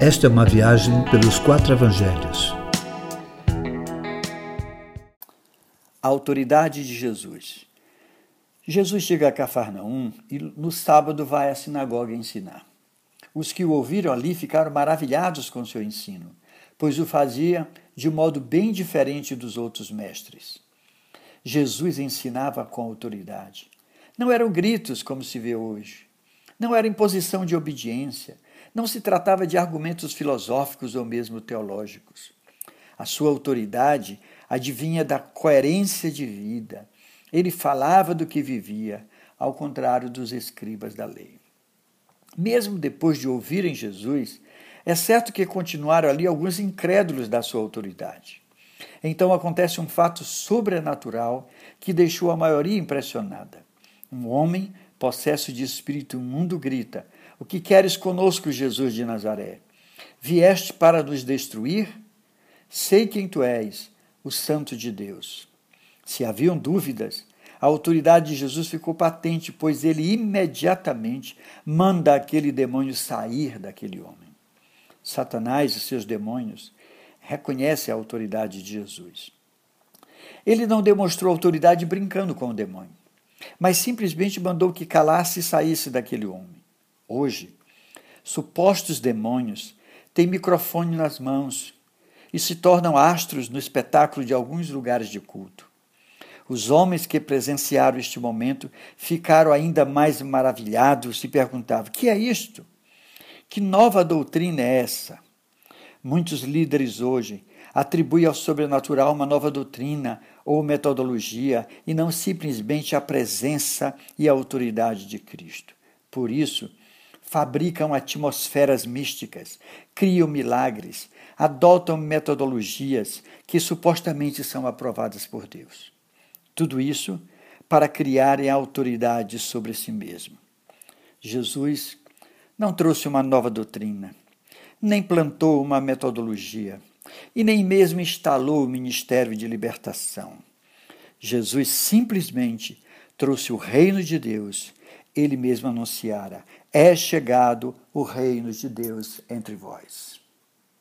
Esta é uma viagem pelos quatro evangelhos. A autoridade de Jesus. Jesus chega a Cafarnaum e no sábado vai à sinagoga ensinar. Os que o ouviram ali ficaram maravilhados com seu ensino, pois o fazia de modo bem diferente dos outros mestres. Jesus ensinava com autoridade. Não eram gritos como se vê hoje. Não era imposição de obediência. Não se tratava de argumentos filosóficos ou mesmo teológicos. A sua autoridade adivinha da coerência de vida. Ele falava do que vivia, ao contrário dos escribas da lei. Mesmo depois de ouvirem Jesus, é certo que continuaram ali alguns incrédulos da sua autoridade. Então acontece um fato sobrenatural que deixou a maioria impressionada. Um homem possesso de espírito imundo grita: O que queres conosco, Jesus de Nazaré? Vieste para nos destruir? Sei quem tu és, o Santo de Deus. Se haviam dúvidas, a autoridade de Jesus ficou patente, pois ele imediatamente manda aquele demônio sair daquele homem. Satanás e seus demônios reconhecem a autoridade de Jesus. Ele não demonstrou autoridade brincando com o demônio, mas simplesmente mandou que calasse e saísse daquele homem. Hoje, supostos demônios têm microfone nas mãos e se tornam astros no espetáculo de alguns lugares de culto. Os homens que presenciaram este momento ficaram ainda mais maravilhados e perguntavam: que é isto? Que nova doutrina é essa? Muitos líderes hoje atribuem ao sobrenatural uma nova doutrina ou metodologia e não simplesmente a presença e a autoridade de Cristo. Por isso, fabricam atmosferas místicas, criam milagres, adotam metodologias que supostamente são aprovadas por Deus. Tudo isso para criarem autoridade sobre si mesmo. Jesus não trouxe uma nova doutrina, nem plantou uma metodologia, e nem mesmo instalou o ministério de libertação. Jesus simplesmente trouxe o reino de Deus. Ele mesmo anunciara: É chegado o reino de Deus entre vós.